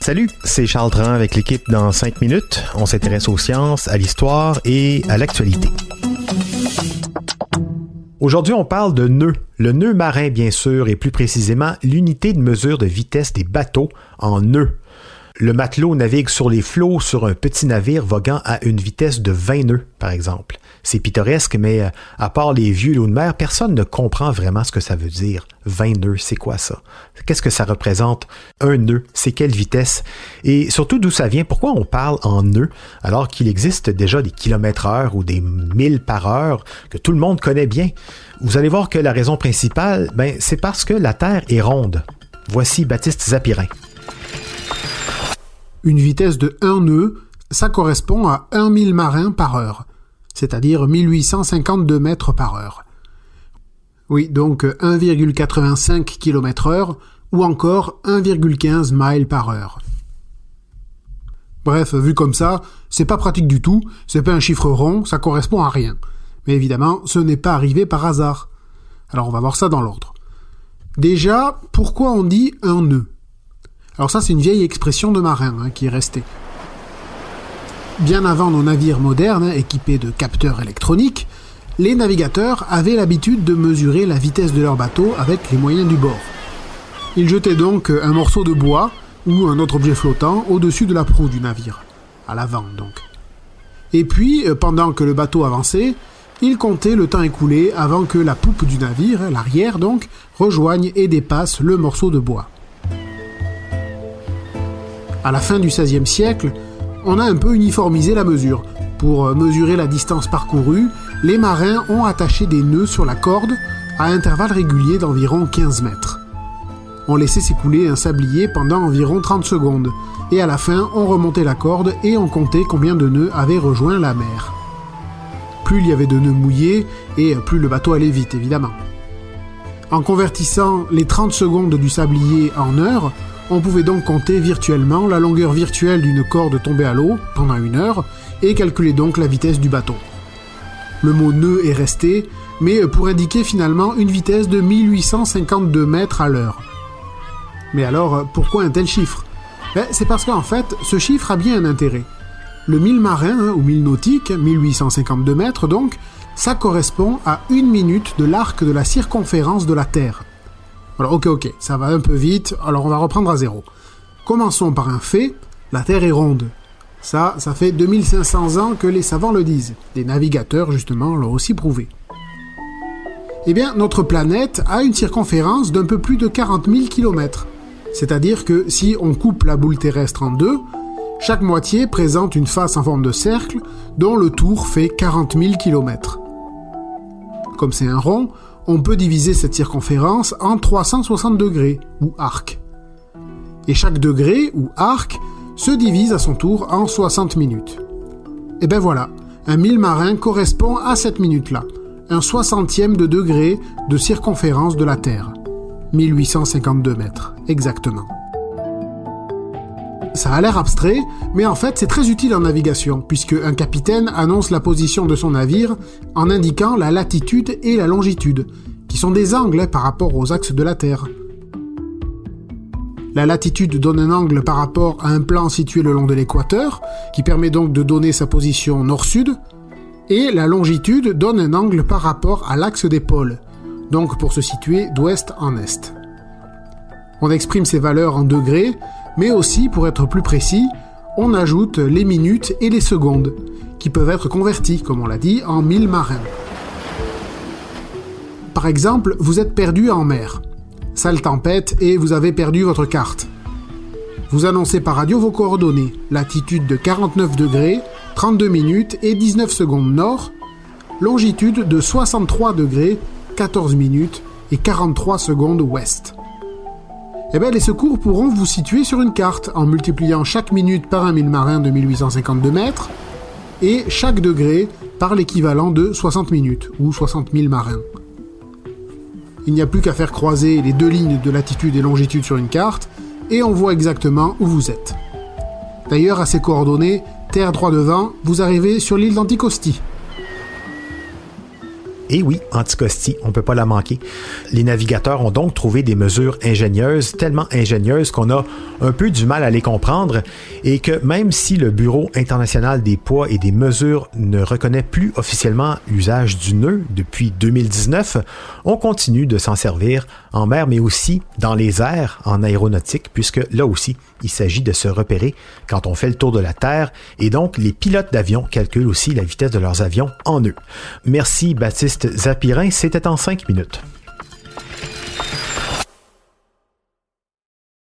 Salut, c'est Charles Dran avec l'équipe dans 5 minutes. On s'intéresse aux sciences, à l'histoire et à l'actualité. Aujourd'hui, on parle de nœuds. Le nœud marin, bien sûr, et plus précisément l'unité de mesure de vitesse des bateaux en nœuds. Le matelot navigue sur les flots sur un petit navire voguant à une vitesse de 20 nœuds, par exemple. C'est pittoresque, mais euh, à part les vieux lots de mer, personne ne comprend vraiment ce que ça veut dire. 20 nœuds, c'est quoi ça? Qu'est-ce que ça représente? Un nœud, c'est quelle vitesse? Et surtout d'où ça vient? Pourquoi on parle en nœuds alors qu'il existe déjà des kilomètres heure ou des milles par heure que tout le monde connaît bien? Vous allez voir que la raison principale, ben, c'est parce que la Terre est ronde. Voici Baptiste Zapirin. Une vitesse de 1 nœud, ça correspond à 1 000 marins par heure, c'est-à-dire 1852 mètres par heure. Oui, donc 1,85 km heure ou encore 1,15 miles par heure. Bref, vu comme ça, c'est pas pratique du tout, c'est pas un chiffre rond, ça correspond à rien. Mais évidemment, ce n'est pas arrivé par hasard. Alors on va voir ça dans l'ordre. Déjà, pourquoi on dit un nœud? Alors ça, c'est une vieille expression de marin hein, qui est restée. Bien avant nos navires modernes, équipés de capteurs électroniques, les navigateurs avaient l'habitude de mesurer la vitesse de leur bateau avec les moyens du bord. Ils jetaient donc un morceau de bois ou un autre objet flottant au-dessus de la proue du navire, à l'avant donc. Et puis, euh, pendant que le bateau avançait, ils comptaient le temps écoulé avant que la poupe du navire, l'arrière donc, rejoigne et dépasse le morceau de bois. À la fin du XVIe siècle, on a un peu uniformisé la mesure. Pour euh, mesurer la distance parcourue, les marins ont attaché des nœuds sur la corde à intervalles réguliers d'environ 15 mètres. On laissait s'écouler un sablier pendant environ 30 secondes, et à la fin, on remontait la corde et on comptait combien de nœuds avaient rejoint la mer. Plus il y avait de nœuds mouillés, et plus le bateau allait vite, évidemment. En convertissant les 30 secondes du sablier en heures, on pouvait donc compter virtuellement la longueur virtuelle d'une corde tombée à l'eau pendant une heure et calculer donc la vitesse du bateau. Le mot nœud est resté, mais pour indiquer finalement une vitesse de 1852 mètres à l'heure. Mais alors, pourquoi un tel chiffre? Ben, C'est parce qu'en fait, ce chiffre a bien un intérêt. Le mille marin, hein, ou mille nautique, 1852 mètres donc, ça correspond à une minute de l'arc de la circonférence de la Terre. Alors, ok, ok, ça va un peu vite, alors on va reprendre à zéro. Commençons par un fait, la Terre est ronde. Ça, ça fait 2500 ans que les savants le disent. Des navigateurs, justement, l'ont aussi prouvé. Eh bien, notre planète a une circonférence d'un peu plus de 40 000 km. C'est-à-dire que si on coupe la boule terrestre en deux, chaque moitié présente une face en forme de cercle dont le tour fait 40 000 km. Comme c'est un rond, on peut diviser cette circonférence en 360 degrés, ou arcs. Et chaque degré, ou arc, se divise à son tour en 60 minutes. Et ben voilà, un mille marin correspond à cette minute-là, un soixantième de degré de circonférence de la Terre. 1852 mètres, exactement. Ça a l'air abstrait, mais en fait c'est très utile en navigation, puisque un capitaine annonce la position de son navire en indiquant la latitude et la longitude, qui sont des angles par rapport aux axes de la Terre. La latitude donne un angle par rapport à un plan situé le long de l'équateur, qui permet donc de donner sa position nord-sud, et la longitude donne un angle par rapport à l'axe des pôles, donc pour se situer d'ouest en est. On exprime ces valeurs en degrés, mais aussi, pour être plus précis, on ajoute les minutes et les secondes, qui peuvent être convertis, comme on l'a dit, en mille marins. Par exemple, vous êtes perdu en mer. Sale tempête et vous avez perdu votre carte. Vous annoncez par radio vos coordonnées, latitude de 49 degrés, 32 minutes et 19 secondes nord, longitude de 63 degrés, 14 minutes et 43 secondes ouest. Eh bien, les secours pourront vous situer sur une carte en multipliant chaque minute par un mille marin de 1852 mètres et chaque degré par l'équivalent de 60 minutes ou 60 000 marins. Il n'y a plus qu'à faire croiser les deux lignes de latitude et longitude sur une carte et on voit exactement où vous êtes. D'ailleurs, à ces coordonnées, terre droit devant, vous arrivez sur l'île d'Anticosti, et oui, Anticosti, on ne peut pas la manquer. Les navigateurs ont donc trouvé des mesures ingénieuses, tellement ingénieuses qu'on a un peu du mal à les comprendre et que même si le Bureau international des poids et des mesures ne reconnaît plus officiellement l'usage du nœud depuis 2019, on continue de s'en servir en mer mais aussi dans les airs en aéronautique puisque là aussi, il s'agit de se repérer quand on fait le tour de la Terre et donc les pilotes d'avion calculent aussi la vitesse de leurs avions en nœud. Merci Baptiste Zapirin, c'était en cinq minutes.